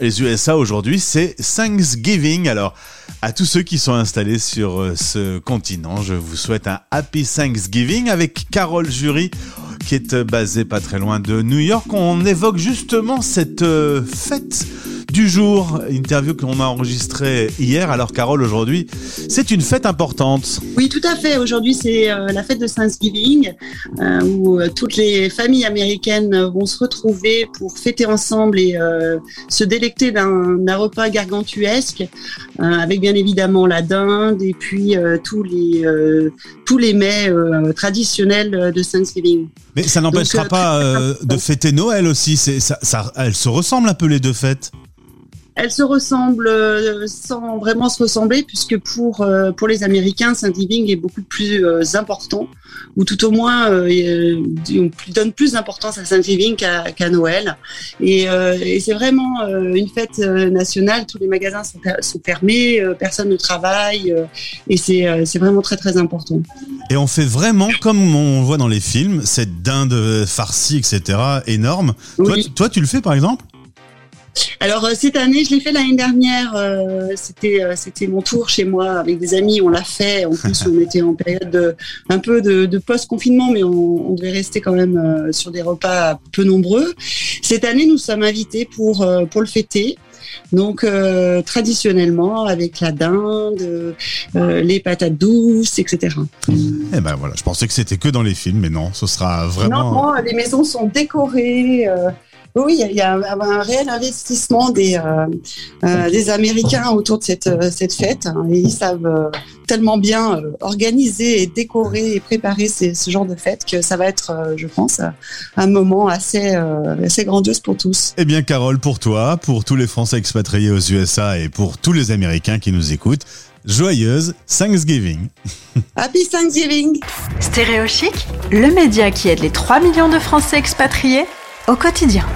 Les USA aujourd'hui, c'est Thanksgiving. Alors, à tous ceux qui sont installés sur euh, ce continent, je vous souhaite un Happy Thanksgiving avec Carole Jury, qui est euh, basée pas très loin de New York. On évoque justement cette euh, fête du jour, interview qu'on a enregistrée hier. Alors Carole, aujourd'hui, c'est une fête importante. Oui, tout à fait. Aujourd'hui, c'est euh, la fête de Thanksgiving, euh, où euh, toutes les familles américaines vont se retrouver pour fêter ensemble et se délecter d'un repas gargantuesque, avec bien évidemment la dinde et puis tous les tous les mets traditionnels de Thanksgiving. Mais ça n'empêchera pas de fêter Noël aussi. Ça, ça, elles se ressemblent un peu les deux fêtes elles se ressemblent euh, sans vraiment se ressembler, puisque pour euh, pour les Américains, Thanksgiving est beaucoup plus euh, important, ou tout au moins on donne plus d'importance à Thanksgiving qu'à Noël. Et, et c'est vraiment une fête nationale. Tous les magasins sont, sont fermés, personne ne travaille, et c'est c'est vraiment très très important. Et on fait vraiment comme on voit dans les films, cette dinde farcie, etc. énorme. Toi, toi, tu le fais par exemple? Alors euh, cette année, je l'ai fait l'année dernière. Euh, c'était euh, c'était mon tour chez moi avec des amis. On l'a fait. En plus, on était en période de, un peu de, post confinement, mais on, devait rester quand même sur des repas peu nombreux. Cette année, nous sommes invités pour pour le fêter. Donc traditionnellement avec la dinde, les patates douces, etc. Eh ben voilà, je pensais que c'était que dans les films, mais non, ce sera vraiment. Non, non les maisons sont décorées. Oui, il y a un, réel investissement des, euh, euh, des Américains autour de cette, euh, cette fête. Hein, ils savent tellement bien organiser et décorer et préparer ce genre de fête que ça va être, je pense, un moment assez, assez grandiose pour tous. Eh bien, Carole, pour toi, pour tous les Français expatriés aux USA et pour tous les Américains qui nous écoutent, joyeuse Thanksgiving. Happy Thanksgiving Stéréo Chic, le média qui aide les 3 millions de Français expatriés au quotidien.